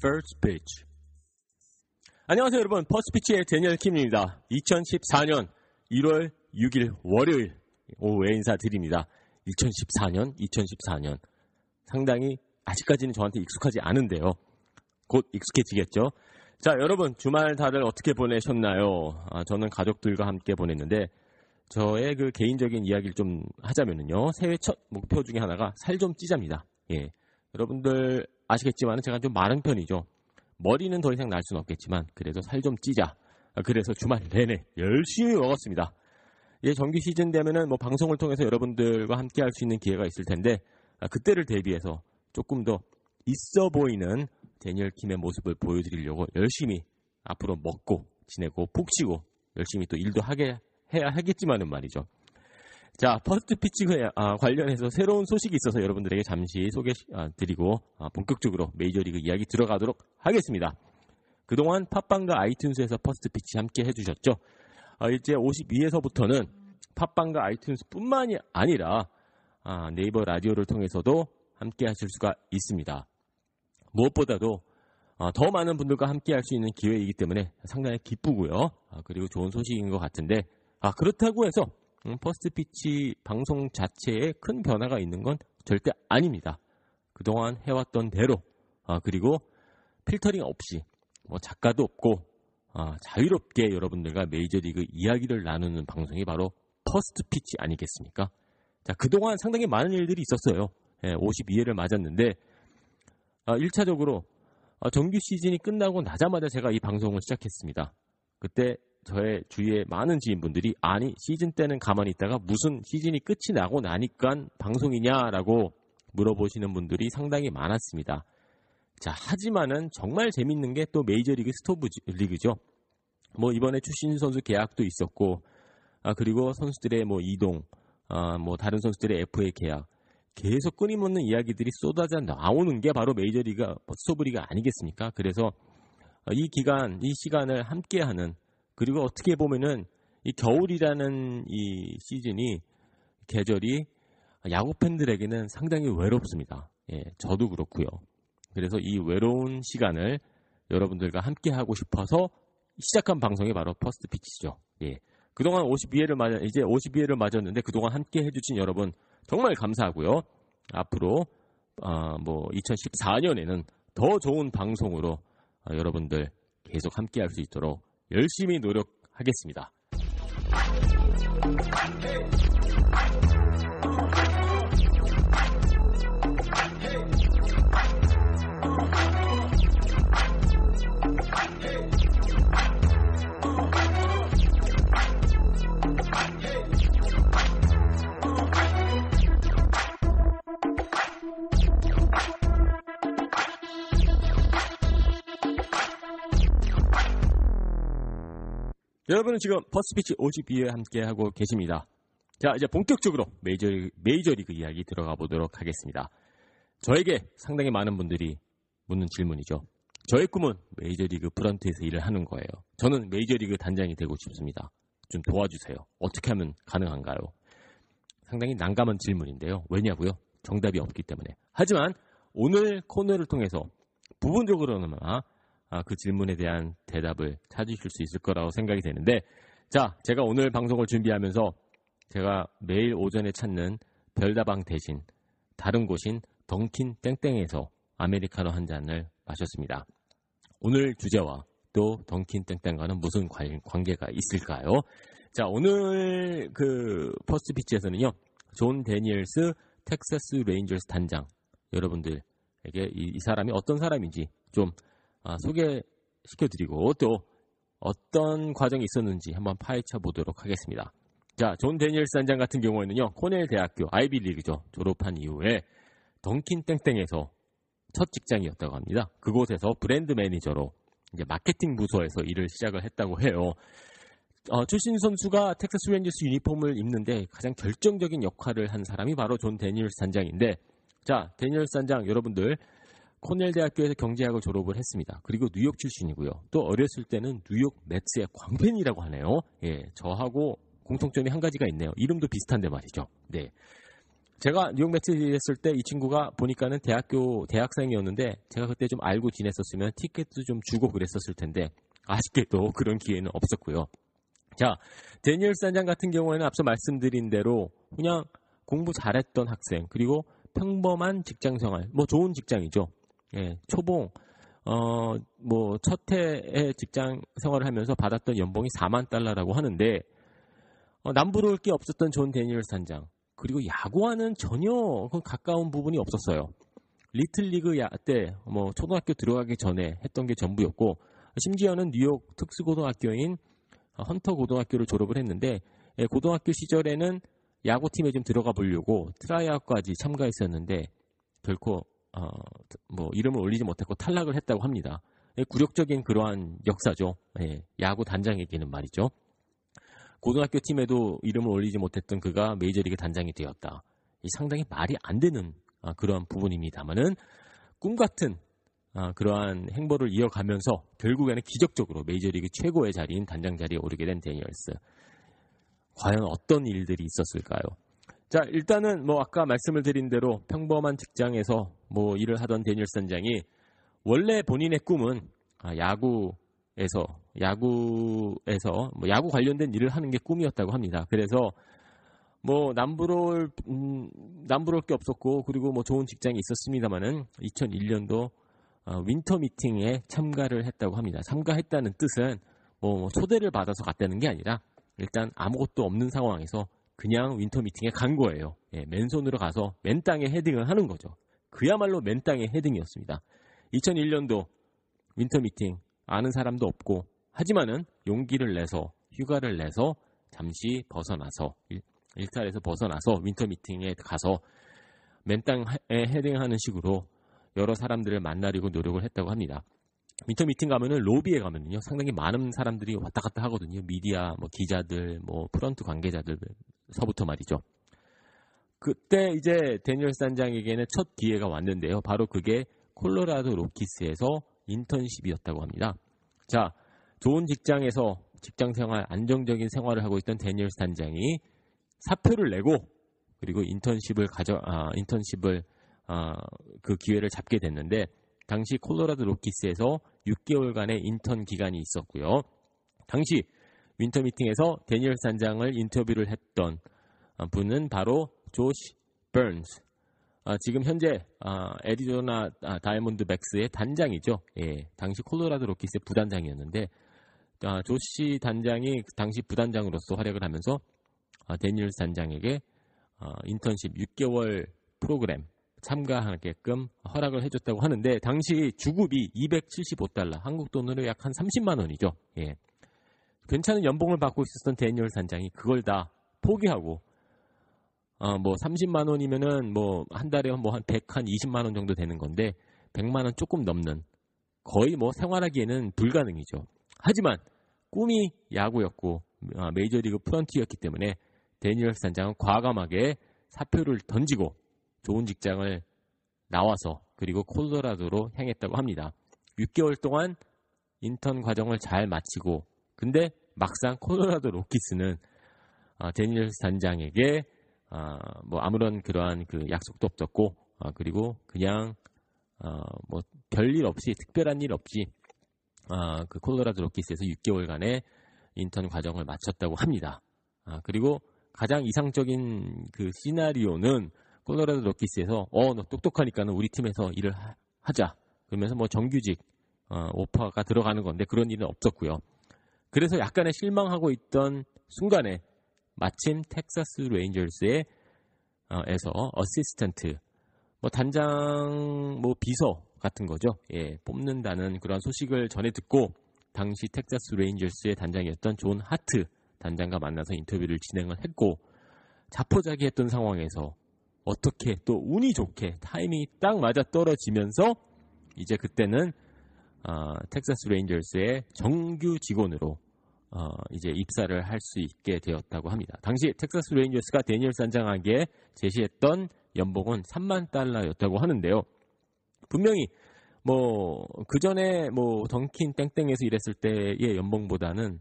First pitch. 안녕하세요, 여러분. 퍼스피치의 데니얼 킴입니다. 2014년 1월 6일 월요일 오후에 인사드립니다. 2014년, 2014년. 상당히 아직까지는 저한테 익숙하지 않은데요. 곧 익숙해지겠죠? 자, 여러분, 주말 다들 어떻게 보내셨나요? 아, 저는 가족들과 함께 보냈는데, 저의 그 개인적인 이야기를 좀 하자면은요, 새해 첫 목표 중에 하나가 살 좀 찌자입니다. 예. 여러분들 아시겠지만 제가 좀 마른 편이죠. 머리는 더 이상 날 수는 없겠지만 그래도 살좀 찌자. 아, 그래서 주말 내내 열심히 먹었습니다. 이제 정규 시즌 되면은 뭐 방송을 통해서 여러분들과 함께 할 수 있는 기회가 있을 텐데 아, 그때를 대비해서 조금 더 있어 보이는 데니얼 킴의 모습을 보여드리려고 열심히 앞으로 먹고 지내고 푹 쉬고 열심히 또 일도 하게 해야 하겠지만은 말이죠. 자, First Pitch 아, 관련해서 새로운 소식이 있어서 여러분들에게 잠시 소개드리고 아, 본격적으로 메이저리그 이야기 들어가도록 하겠습니다. 그동안 팟빵과 아이튠스에서 First Pitch 함께 해주셨죠. 아, 이제 52회서부터는 팟빵과 아이튠스뿐만이 아니라 아, 네이버 라디오를 통해서도 함께 하실 수가 있습니다. 무엇보다도 아, 더 많은 분들과 함께 할 수 있는 기회이기 때문에 상당히 기쁘고요. 아, 그리고 좋은 소식인 것 같은데 아, 그렇다고 해서 음, First Pitch 방송 자체에 큰 변화가 있는 건 절대 아닙니다. 그동안 해왔던 대로 아, 그리고 필터링 없이 뭐 작가도 없고 아, 자유롭게 여러분들과 메이저리그 이야기를 나누는 방송이 바로 First Pitch 아니겠습니까? 자 그동안 상당히 많은 일들이 있었어요. 예, 52회를 맞았는데 아, 1차적으로 아, 정규 시즌이 끝나고 나자마자 제가 이 방송을 시작했습니다. 그때 저의 주위에 많은 지인분들이 아니 시즌 때는 가만히 있다가 무슨 시즌이 끝이 나고 나니까 방송이냐라고 물어보시는 분들이 상당히 많았습니다. 자 하지만은 정말 재밌는 게 또 메이저리그 스토브 리그죠. 뭐 이번에 출신 선수 계약도 있었고 아 그리고 선수들의 뭐 이동 아 뭐 다른 선수들의 FA 계약 계속 끊임없는 이야기들이 쏟아져 나오는 게 바로 메이저리그 스토브리가 아니겠습니까? 그래서 이 기간 이 시간을 함께하는 그리고 어떻게 보면은 이 겨울이라는 이 시즌이 계절이 야구 팬들에게는 상당히 외롭습니다. 예, 저도 그렇고요. 그래서 이 외로운 시간을 여러분들과 함께 하고 싶어서 시작한 방송이 바로 First Pitch죠. 예. 그동안 52회를 맞 이제 52회를 맞았는데 그동안 함께 해 주신 여러분 정말 감사하고요. 앞으로 어, 뭐 2014년에는 더 좋은 방송으로 어, 여러분들 계속 함께 할 수 있도록 열심히 노력하겠습니다. 여러분은 지금 퍼스피치 52에 함께하고 계십니다. 자, 이제 본격적으로 메이저리그, 메이저리그 이야기 들어가 보도록 하겠습니다. 저에게 상당히 많은 분들이 묻는 질문이죠. 저의 꿈은 메이저리그 프런트에서 일을 하는 거예요. 저는 메이저리그 단장이 되고 싶습니다. 좀 도와주세요. 어떻게 하면 가능한가요? 상당히 난감한 질문인데요. 왜냐고요? 정답이 없기 때문에. 하지만 오늘 코너를 통해서 부분적으로나마 아, 그 질문에 대한 대답을 찾으실 수 있을 거라고 생각이 되는데 자, 제가 오늘 방송을 준비하면서 제가 매일 오전에 찾는 별다방 대신 다른 곳인 던킨 땡땡에서 아메리카노 한 잔을 마셨습니다. 오늘 주제와 또 던킨 땡땡과는 무슨 관, 관계가 있을까요? 자, 오늘 그 First Pitch에서는요. 존 데니엘스 텍사스 레인저스 단장 여러분들에게 이, 이 사람이 어떤 사람인지 좀 아, 소개시켜드리고 또 어떤 과정이 있었는지 한번 파헤쳐 보도록 하겠습니다. 자, 존 데니엘스 단장 같은 경우에는요, 코넬 대학교 아이비리그죠 졸업한 이후에 던킨 땡땡에서 첫 직장이었다고 합니다. 그곳에서 브랜드 매니저로 이제 마케팅 부서에서 일을 시작을 했다고 해요. 어, 출신 선수가 텍사스 레인저스 유니폼을 입는데 가장 결정적인 역할을 한 사람이 바로 존 데니얼스 단장인데 자 데니얼스 단장 여러분들 코넬 대학교에서 경제학을 졸업을 했습니다. 그리고 뉴욕 출신이고요. 또 어렸을 때는 뉴욕 메츠의 광팬이라고 하네요. 예, 저하고 공통점이 한 가지가 있네요. 이름도 비슷한데 말이죠. 네. 제가 뉴욕 메츠 있을 때 이 친구가 보니까는 대학교 대학생이었는데 제가 그때 좀 알고 지냈었으면 티켓도 좀 주고 그랬었을 텐데 아쉽게도 그런 기회는 없었고요. 자, 데니얼스 단장 같은 경우에는 앞서 말씀드린 대로 그냥 공부 잘했던 학생 그리고 평범한 직장 생활, 뭐 좋은 직장이죠. 예, 초봉, 어, 뭐, 첫 해에 직장 생활을 하면서 받았던 연봉이 4만 달러라고 하는데, 어, 남부러울 게 없었던 존 데니얼스 단장. 그리고 야구와는 전혀 가까운 부분이 없었어요. 리틀리그 때, 뭐, 초등학교 들어가기 전에 했던 게 전부였고, 심지어는 뉴욕 특수고등학교인 헌터 고등학교를 졸업을 했는데 예, 고등학교 시절에는 야구팀에 좀 들어가 보려고 트라이아웃까지 참가했었는데 결코 어, 뭐 이름을 올리지 못했고 탈락을 했다고 합니다. 예, 굴욕적인 그러한 역사죠. 예, 야구 단장에게는 말이죠. 고등학교 팀에도 이름을 올리지 못했던 그가 메이저리그 단장이 되었다. 상당히 말이 안 되는 아, 그러한 부분입니다만은 꿈 같은 아, 그러한 행보를 이어가면서 결국에는 기적적으로 메이저리그 최고의 자리인 단장 자리에 오르게 된 데니얼스. 과연 어떤 일들이 있었을까요? 자, 일단은 뭐 아까 말씀을 드린 대로 평범한 직장에서 뭐 일을 하던 데니얼스 단장이 원래 본인의 꿈은 아, 야구에서 야구에서 뭐 야구 관련된 일을 하는 게 꿈이었다고 합니다. 그래서 뭐 남부러울 음, 남부러울 게 없었고 그리고 뭐 좋은 직장이 있었습니다만은 2001년도 어, winter meeting에 참가를 했다고 합니다. 참가했다는 뜻은 뭐 초대를 받아서 갔다는 게 아니라 일단 아무것도 없는 상황에서 그냥 winter meeting에 간 거예요. 예, 맨손으로 가서 맨 땅에 헤딩을 하는 거죠. 그야말로 맨 땅에 헤딩이었습니다. 2001년도 winter meeting 아는 사람도 없고 하지만은 용기를 내서 휴가를 내서 잠시 벗어나서 일, 일탈에서 벗어나서 winter meeting에 가서 맨 땅에 헤딩하는 식으로 여러 사람들을 만나려고 노력을 했다고 합니다. winter meeting 가면은 로비에 가면은요 상당히 많은 사람들이 왔다 갔다 하거든요. 미디어, 뭐 기자들, 뭐 프런트 관계자들 서부터 말이죠. 그때 이제 데니얼스 단장에게는 첫 기회가 왔는데요. 바로 그게 콜로라도 로키스에서 인턴십이었다고 합니다. 자, 좋은 직장에서 직장 생활, 안정적인 생활을 하고 있던 데니얼스 단장이 사표를 내고 그리고 인턴십을 가져 아, 인턴십을 어, 그 기회를 잡게 됐는데 당시 콜로라도 로키스에서 6개월간의 인턴 기간이 있었고요. 당시 winter meeting에서 데니얼스 단장을 인터뷰를 했던 분은 바로 조시 번스. 아, 지금 현재 아, 애리조나 아, 다이몬드 백스의 단장이죠. 예, 당시 콜로라도 로키스의 부단장이었는데 아, 조시 단장이 당시 부단장으로서 활약을 하면서 아, 데니얼스 단장에게 아, 인턴십 6개월 프로그램 참가하게끔 허락을 해줬다고 하는데 당시 주급이 275달러, 한국 돈으로 약 한 30만 원이죠. 예. 괜찮은 연봉을 받고 있었던 데니얼스 단장이 그걸 다 포기하고 어, 뭐 30만 원이면은 뭐 한 달에 뭐한 100, 한 20만 원 정도 되는 건데 100만 원 조금 넘는 거의 뭐 생활하기에는 불가능이죠. 하지만 꿈이 야구였고 아, 메이저리그 프런트였기 때문에 데니얼스 단장은 과감하게 사표를 던지고 좋은 직장을 나와서 그리고 콜로라도로 향했다고 합니다. 6개월 동안 인턴 과정을 잘 마치고 근데 막상 콜로라도 로키스는 어, 데니얼스 단장에게 아, 뭐 아무런 그러한 그 약속도 없었고 아, 그리고 그냥 어, 뭐 별일 없이 특별한 일 없이 아, 그 콜로라도 로키스에서 6개월간의 인턴 과정을 마쳤다고 합니다. 아, 그리고 가장 이상적인 그 시나리오는 콜로라도 로키스에서 어 너 똑똑하니까는 우리 팀에서 일을 하, 자 그러면서 뭐 정규직 어, 오퍼가 들어가는 건데 그런 일은 없었고요. 그래서 약간의 실망하고 있던 순간에 마침 텍사스 레인저스의 어, 에서 assistant 뭐 단장 뭐 비서 같은 거죠. 예, 뽑는다는 그런 소식을 전해 듣고 당시 텍사스 레인저스의 단장이었던 존 하트 단장과 만나서 인터뷰를 진행을 했고 자포자기했던 상황에서 어떻게 또 운이 좋게 타이밍이 딱 맞아 떨어지면서 이제 그때는 어, 텍사스 레인저스의 정규 직원으로 어, 이제 입사를 할 수 있게 되었다고 합니다. 당시 텍사스 레인저스가 데니얼스 단장에게 제시했던 연봉은 3만 달러였다고 하는데요. 분명히 뭐 그 전에 뭐 던킨 땡땡에서 일했을 때의 연봉보다는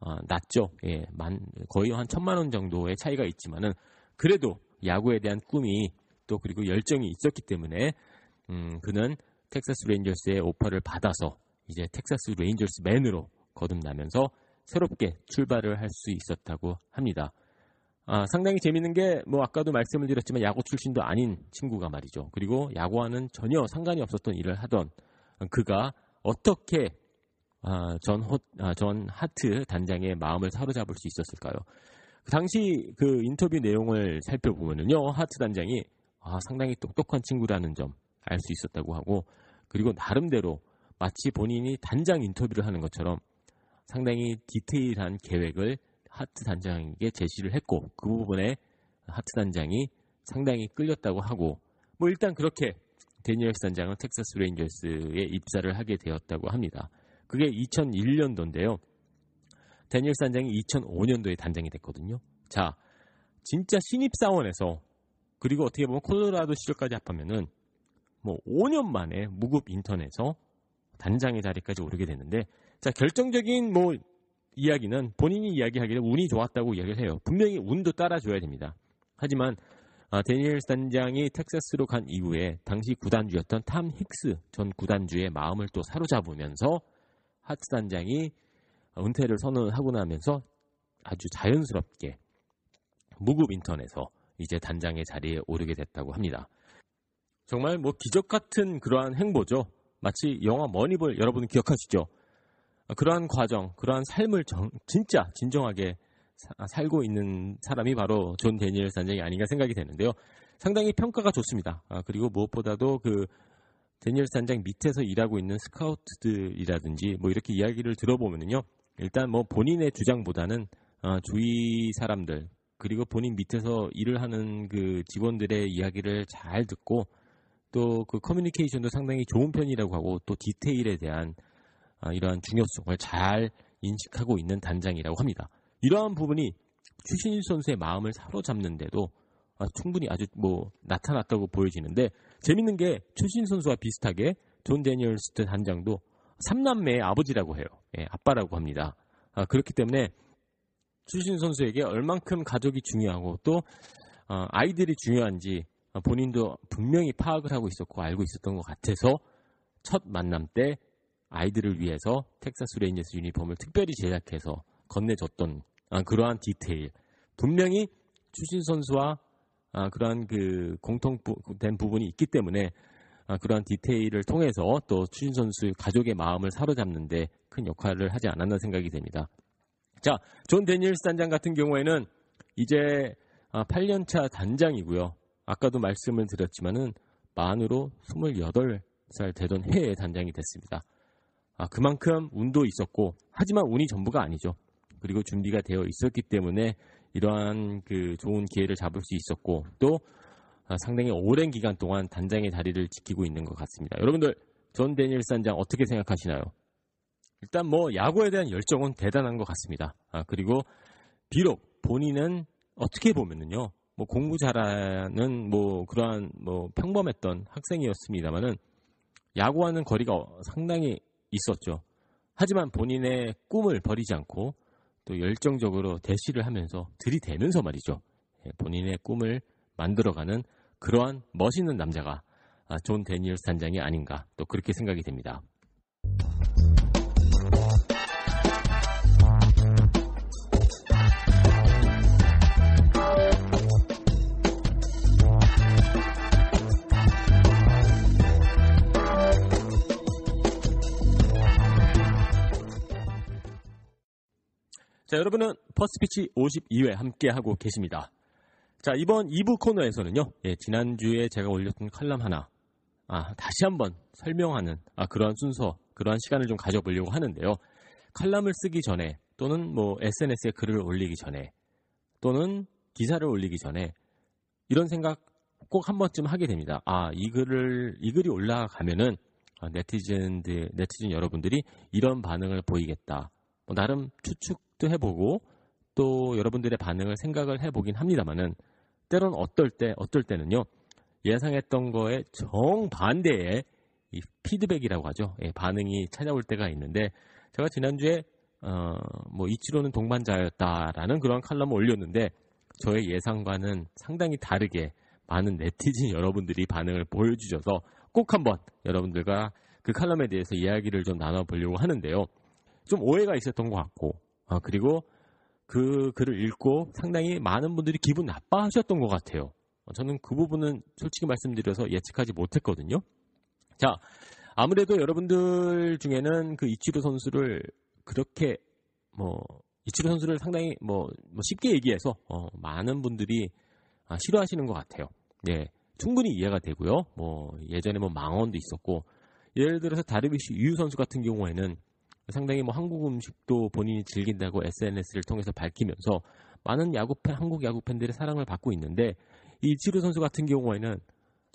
어, 낮죠. 예, 만 거의 한 천만 원 정도의 차이가 있지만은 그래도 야구에 대한 꿈이 또 그리고 열정이 있었기 때문에 음, 그는 텍사스 레인저스의 오퍼를 받아서 이제 텍사스 레인저스 맨으로 거듭나면서 새롭게 출발을 할 수 있었다고 합니다. 아, 상당히 재밌는 게 뭐 아까도 말씀을 드렸지만 야구 출신도 아닌 친구가 말이죠. 그리고 야구와는 전혀 상관이 없었던 일을 하던 그가 어떻게 아, 전, 호, 아, 전 하트 단장의 마음을 사로잡을 수 있었을까요? 그 당시 그 인터뷰 내용을 살펴보면요, 하트 단장이 아, 상당히 똑똑한 친구라는 점 알 수 있었다고 하고, 그리고 나름대로 마치 본인이 단장 인터뷰를 하는 것처럼 상당히 디테일한 계획을 하트 단장에게 제시를 했고 그 부분에 하트 단장이 상당히 끌렸다고 하고 뭐 일단 그렇게 데니얼스 단장은 텍사스 레인저스에 입사를 하게 되었다고 합니다. 그게 2001년도인데요. 데니얼스 단장이 2005년도에 단장이 됐거든요. 자, 진짜 신입 사원에서 그리고 어떻게 보면 콜로라도 시절까지 합하면은 뭐 5년 만에 무급 인턴에서 단장의 자리까지 오르게 되는데 자 결정적인 뭐 이야기는 본인이 이야기하기를 운이 좋았다고 이야기를 해요. 분명히 운도 따라줘야 됩니다. 하지만 아, 데니엘스 단장이 텍사스로 간 이후에 당시 구단주였던 탐 힉스 전 구단주의 마음을 또 사로잡으면서 하트 단장이 은퇴를 선언하고 나면서 아주 자연스럽게 무급 인턴에서 이제 단장의 자리에 오르게 됐다고 합니다. 정말 뭐 기적 같은 그러한 행보죠. 마치 영화 머니볼 여러분 기억하시죠? 그러한 과정, 그러한 삶을 정, 진짜 진정하게 사, 살고 있는 사람이 바로 존 데니얼스 단장이 아닌가 생각이 되는데요. 상당히 평가가 좋습니다. 아, 그리고 무엇보다도 그 데니얼스 단장 밑에서 일하고 있는 스카우트들이라든지 뭐 이렇게 이야기를 들어보면요. 일단 뭐 본인의 주장보다는 어, 주위 사람들 그리고 본인 밑에서 일을 하는 그 직원들의 이야기를 잘 듣고 또 그 커뮤니케이션도 상당히 좋은 편이라고 하고 또 디테일에 대한 아, 이러한 중요성을 잘 인식하고 있는 단장이라고 합니다. 이러한 부분이 추신수 선수의 마음을 사로잡는데도 아, 충분히 아주 뭐 나타났다고 보여지는데 재밌는 게 추신수 선수와 비슷하게 존 데니얼스 단장도 3남매의 아버지라고 해요. 예, 아빠라고 합니다. 아, 그렇기 때문에 추신수 선수에게 얼만큼 가족이 중요하고 또 어, 아이들이 중요한지 본인도 분명히 파악을 하고 있었고 알고 있었던 것 같아서 첫 만남 때 아이들을 위해서 텍사스 레인저스 유니폼을 특별히 제작해서 건네줬던 아, 그러한 디테일 분명히 추신수 선수와 아, 그러한 그 공통된 부분이 있기 때문에 아, 그러한 디테일을 통해서 또 추신수 선수 가족의 마음을 사로잡는데 큰 역할을 하지 않았나 생각이 됩니다. 자, 존 데니얼스 단장 같은 경우에는 이제 8년차 단장이고요. 아까도 말씀을 드렸지만은 만으로 28살 되던 해에 단장이 됐습니다. 아, 그만큼 운도 있었고 하지만 운이 전부가 아니죠. 그리고 준비가 되어 있었기 때문에 이러한 그 좋은 기회를 잡을 수 있었고 또 아, 상당히 오랜 기간 동안 단장의 자리를 지키고 있는 것 같습니다. 여러분들 존 데니얼스 단장 어떻게 생각하시나요? 일단 뭐 야구에 대한 열정은 대단한 것 같습니다. 아, 그리고 비록 본인은 어떻게 보면은요, 뭐 공부 잘하는 뭐 그러한 뭐 평범했던 학생이었습니다만은 야구와는 거리가 상당히 있었죠. 하지만 본인의 꿈을 버리지 않고 또 열정적으로 대시를 하면서 들이대면서 말이죠. 예, 본인의 꿈을 만들어가는 그러한 멋있는 남자가 아, 존 데니얼스 단장이 아닌가 또 그렇게 생각이 됩니다. 자, 여러분은 퍼스트 피치 52회 함께하고 계십니다. 자, 이번 2부 코너에서는요, 예, 지난주에 제가 올렸던 칼럼 하나, 아, 다시 한번 설명하는, 아, 그러한 순서, 그러한 시간을 좀 가져보려고 하는데요. 칼럼을 쓰기 전에, 또는 뭐, SNS에 글을 올리기 전에, 또는 기사를 올리기 전에, 이런 생각 꼭 한 번쯤 하게 됩니다. 아, 이 글을, 이 글이 올라가면은, 아, 네티즌들, 네티즌 여러분들이 이런 반응을 보이겠다. 뭐 나름 추측 도 해보고 또 여러분들의 반응을 생각을 해보긴 합니다만은 때론 어떨 때 어떨 때는요 예상했던 거에 정반대의 이 피드백이라고 하죠 예, 반응이 찾아올 때가 있는데 제가 지난주에 어, 뭐 이치로는 동반자였다라는 그런 칼럼을 올렸는데 저의 예상과는 상당히 다르게 많은 네티즌 여러분들이 반응을 보여주셔서 꼭 한번 여러분들과 그 칼럼에 대해서 이야기를 좀 나눠보려고 하는데요. 좀 오해가 있었던 것 같고, 아, 그리고 그 글을 읽고 상당히 많은 분들이 기분 나빠하셨던 것 같아요. 어, 저는 그 부분은 솔직히 말씀드려서 예측하지 못했거든요. 자, 아무래도 여러분들 중에는 그 이치로 선수를 그렇게 뭐 이치로 선수를 상당히 뭐, 뭐 쉽게 얘기해서 어, 많은 분들이 아, 싫어하시는 것 같아요. 예, 충분히 이해가 되고요. 뭐 예전에 뭐 망원도 있었고 예를 들어서 다르비시 유유 선수 같은 경우에는 상당히 뭐 한국 음식도 본인이 즐긴다고 SNS를 통해서 밝히면서 많은 야구팬, 한국 야구 팬들의 사랑을 받고 있는데 이 지루 선수 같은 경우에는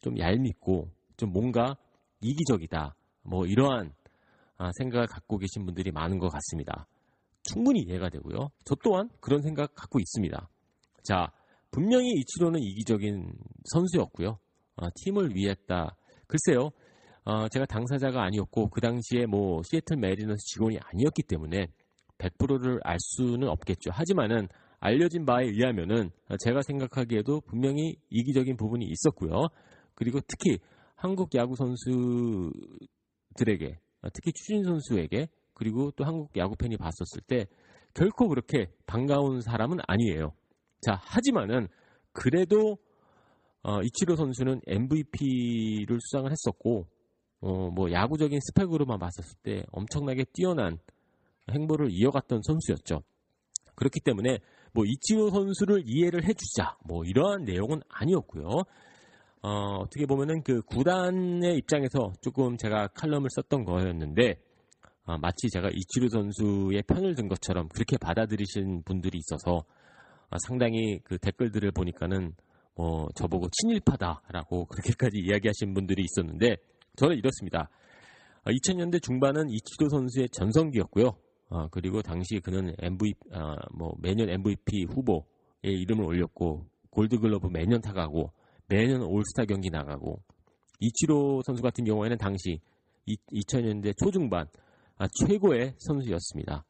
좀 얄밉고 좀 뭔가 이기적이다. 뭐 이러한 아, 생각을 갖고 계신 분들이 많은 것 같습니다. 충분히 이해가 되고요. 저 또한 그런 생각 갖고 있습니다. 자, 분명히 이치로는 이기적인 선수였고요. 아, 팀을 위했다. 글쎄요. 어, 제가 당사자가 아니었고 그 당시에 뭐 시애틀 메리너스 직원이 아니었기 때문에 100%를 알 수는 없겠죠. 하지만은 알려진 바에 의하면은 제가 생각하기에도 분명히 이기적인 부분이 있었고요. 그리고 특히 한국 야구 선수들에게 특히 추진 선수에게 그리고 또 한국 야구 팬이 봤었을 때 결코 그렇게 반가운 사람은 아니에요. 자, 하지만은 그래도 어, 이치로 선수는 MVP를 수상을 했었고 어, 뭐 야구적인 스펙으로만 봤었을 때 엄청나게 뛰어난 행보를 이어갔던 선수였죠. 그렇기 때문에 뭐 이치로 선수를 이해를 해주자 뭐 이러한 내용은 아니었고요. 어, 어떻게 보면은 그 구단의 입장에서 조금 제가 칼럼을 썼던 거였는데 어, 마치 제가 이치로 선수의 편을 든 것처럼 그렇게 받아들이신 분들이 있어서 어, 상당히 그 댓글들을 보니까는 뭐 저보고 친일파다라고 그렇게까지 이야기하신 분들이 있었는데 저는 이렇습니다. 2000년대 아, 중반은 이치도 선수의 전성기였고요. 아, 그리고 당시 그는 MVP, 아, 뭐 매년 MVP 후보에 이름을 올렸고 골드글러브 매년 타가고 매년 올스타 경기 나가고 이치로 선수 같은 경우에는 당시 2000년대 초중반 최고의 선수였습니다.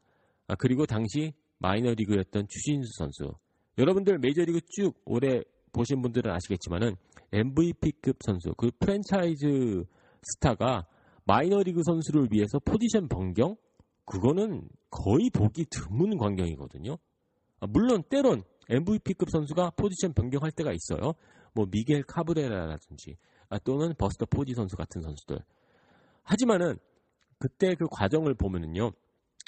그리고 당시 마이너리그였던 추신수 선수. 여러분들 메이저리그 쭉 오래 보신 분들은 아시겠지만은 MVP급 선수, 그 프랜차이즈 스타가 마이너리그 선수를 위해서 포지션 변경? 그거는 거의 보기 드문 광경이거든요. 아, 물론 때론 MVP급 선수가 포지션 변경할 때가 있어요. 뭐 미겔 카브레라라든지 아, 또는 버스터 포지 선수 같은 선수들. 하지만은 그때 그 과정을 보면은요.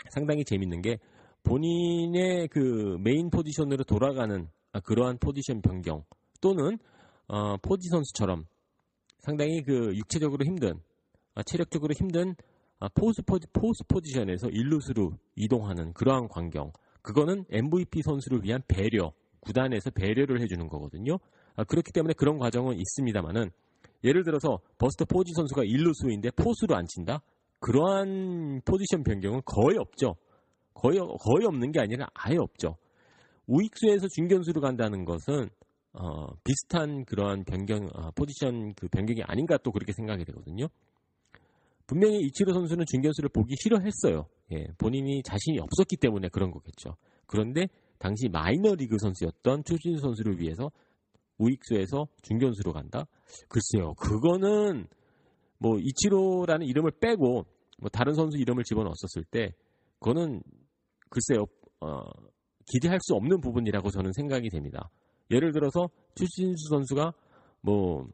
상당히 재밌는 게 본인의 그 메인 포지션으로 돌아가는 아, 그러한 포지션 변경 또는 어, 포지 선수처럼 상당히 그 육체적으로 힘든 아, 체력적으로 힘든 아, 포수, 포지, 포수 포지션에서 일루수로 이동하는 그러한 광경 그거는 MVP 선수를 위한 배려 구단에서 배려를 해주는 거거든요. 아, 그렇기 때문에 그런 과정은 있습니다만은 예를 들어서 버스터 포지 선수가 일루수인데 포수로 안 친다? 그러한 포지션 변경은 거의 없죠. 거의 거의 없는 게 아니라 아예 없죠. 우익수에서 중견수로 간다는 것은 어, 비슷한 그러한 변경 어, 포지션 그 변경이 아닌가 또 그렇게 생각이 되거든요. 분명히 이치로 선수는 중견수를 보기 싫어했어요. 예, 본인이 자신이 없었기 때문에 그런 거겠죠. 그런데 당시 마이너리그 선수였던 추신수 선수를 위해서 우익수에서 중견수로 간다? 글쎄요, 그거는 뭐 이치로라는 이름을 빼고 뭐 다른 선수 이름을 집어넣었을 때 그거는 글쎄요, 어, 기대할 수 없는 부분이라고 저는 생각이 됩니다. 예를 들어서 추신수 선수가 뭐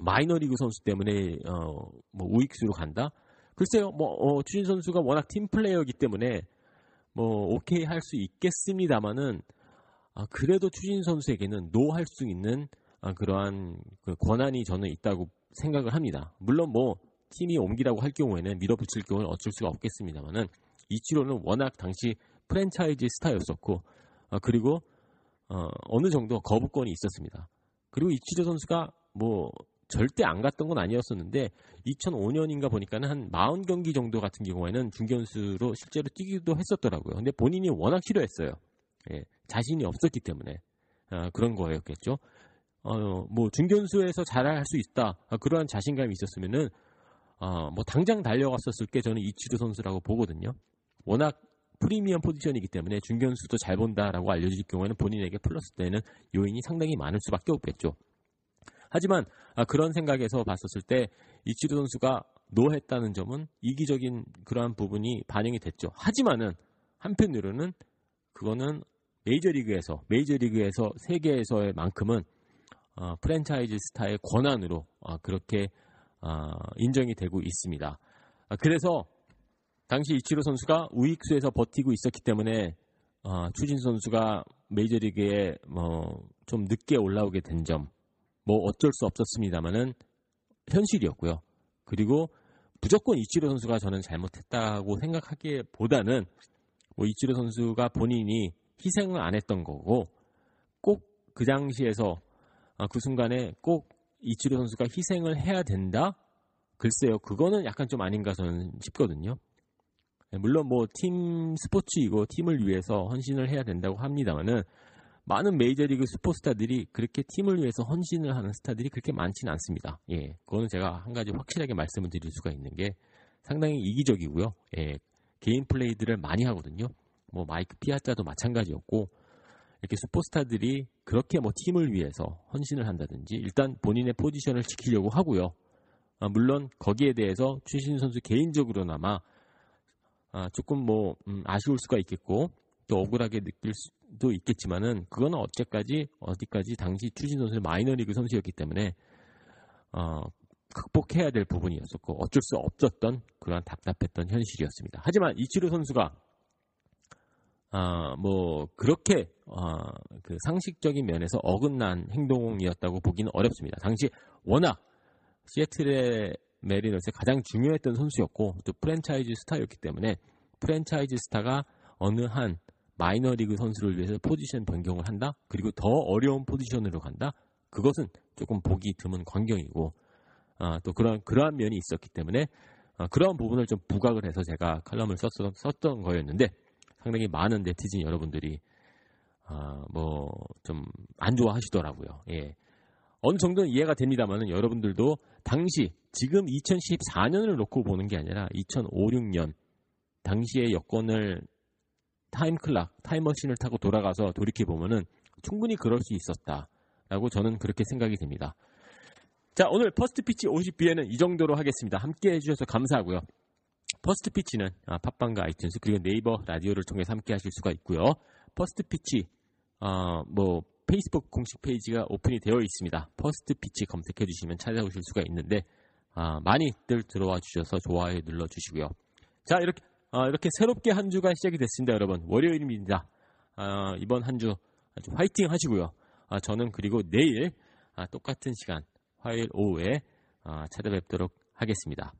마이너리그 선수 때문에 어, 뭐 우익수로 간다? 글쎄요, 뭐 어, 추신수 선수가 워낙 팀 플레이어이기 때문에 뭐 오케이 할 수 있겠습니다만은 아, 그래도 추신수 선수에게는 no 할 수 있는 아, 그러한 그 권한이 저는 있다고 생각을 합니다. 물론 뭐 팀이 옮기라고 할 경우에는 밀어붙일 경우는 어쩔 수가 없겠습니다만은 이치로는 워낙 당시 프랜차이즈 스타였었고 아, 그리고 어, 어느 정도 거부권이 있었습니다. 그리고 이치로 선수가 뭐 절대 안 갔던 건 아니었었는데 2005년인가 보니까는 한 40경기 정도 같은 경우에는 중견수로 실제로 뛰기도 했었더라고요. 근데 본인이 워낙 싫어했어요. 예, 자신이 없었기 때문에 아, 그런 거였겠죠. 어, 뭐 중견수에서 잘할 수 있다 아, 그러한 자신감이 있었으면은 어, 뭐 당장 달려갔었을 게 저는 이치로 선수라고 보거든요. 워낙 프리미엄 포지션이기 때문에 중견수도 잘 본다라고 알려질 경우에는 본인에게 플러스 되는 요인이 상당히 많을 수밖에 없겠죠. 하지만 아, 그런 생각에서 봤었을 때 이치로 선수가 노했다는 점은 이기적인 그러한 부분이 반영이 됐죠. 하지만은 한편으로는 그거는 메이저리그에서 메이저리그에서 세계에서의 만큼은 어, 프랜차이즈 스타의 권한으로 어, 그렇게 어, 인정이 되고 있습니다. 아, 그래서 당시 이치로 선수가 우익수에서 버티고 있었기 때문에 어, 추진 선수가 메이저리그에 뭐 좀 늦게 올라오게 된 점, 뭐 어쩔 수 없었습니다만은 현실이었고요. 그리고 무조건 이치로 선수가 저는 잘못했다고 생각하기보다는 뭐 이치로 선수가 본인이 희생을 안 했던 거고 꼭 그 당시에서 아, 그 순간에 꼭 이치로 선수가 희생을 해야 된다? 글쎄요, 그거는 약간 좀 아닌가 저는 싶거든요. 네, 물론 뭐 팀 스포츠이고 팀을 위해서 헌신을 해야 된다고 합니다만은 많은 메이저리그 슈퍼스타들이 그렇게 팀을 위해서 헌신을 하는 스타들이 그렇게 많지는 않습니다. 예, 그거는 제가 한 가지 확실하게 말씀을 드릴 수가 있는 게 상당히 이기적이고요. 예, 개인 플레이들을 많이 하거든요. 뭐 마이크 피아자도 마찬가지였고 이렇게 슈퍼스타들이 그렇게 뭐 팀을 위해서 헌신을 한다든지 일단 본인의 포지션을 지키려고 하고요. 아, 물론 거기에 대해서 추신 선수 개인적으로나마 아, 조금 뭐 음, 아쉬울 수가 있겠고 또 억울하게 느낄 수도 있겠지만은 그거는 어째까지 어디까지 당시 추신 선수는 마이너리그 선수였기 때문에 어, 극복해야 될 부분이었었고 어쩔 수 없었던 그러한 답답했던 현실이었습니다. 하지만 이치로 선수가 아, 뭐 그렇게 아, 그 상식적인 면에서 어긋난 행동이었다고 보기는 어렵습니다. 당시 워낙 시애틀의 메리너스에 가장 중요했던 선수였고 또 프랜차이즈 스타였기 때문에 프랜차이즈 스타가 어느 한 마이너리그 선수를 위해서 포지션 변경을 한다. 그리고 더 어려운 포지션으로 간다. 그것은 조금 보기 드문 광경이고 아, 또 그런 그러한 면이 있었기 때문에 아, 그러한 부분을 좀 부각을 해서 제가 칼럼을 썼, 썼던 거였는데 상당히 많은 네티즌 여러분들이 아, 뭐 좀 안 좋아하시더라고요. 예. 어느 정도는 이해가 됩니다만은 여러분들도 당시 지금 2014년을 놓고 보는 게 아니라 2005, 6년 당시의 여건을 time clock, 타임머신을 타고 돌아가서 돌이켜 보면은 충분히 그럴 수 있었다라고 저는 그렇게 생각이 됩니다. 자, 오늘 퍼스트 피치 52회는 이 정도로 하겠습니다. 함께 해주셔서 감사하고요. 퍼스트 피치는 아, 팟빵과 아이튠스 그리고 네이버 라디오를 통해서 함께 하실 수가 있고요. First Pitch 어, 뭐 페이스북 공식 페이지가 오픈이 되어 있습니다. First Pitch 검색해 주시면 찾아오실 수가 있는데 아, 많이들 들어와 주셔서 좋아요 눌러 주시고요. 자 이렇게 아, 이렇게 새롭게 한 주가 시작이 됐습니다, 여러분. 월요일입니다. 아, 이번 한 주 화이팅 하시고요. 아, 저는 그리고 내일 아, 똑같은 시간 화요일 오후에 아, 찾아뵙도록 하겠습니다.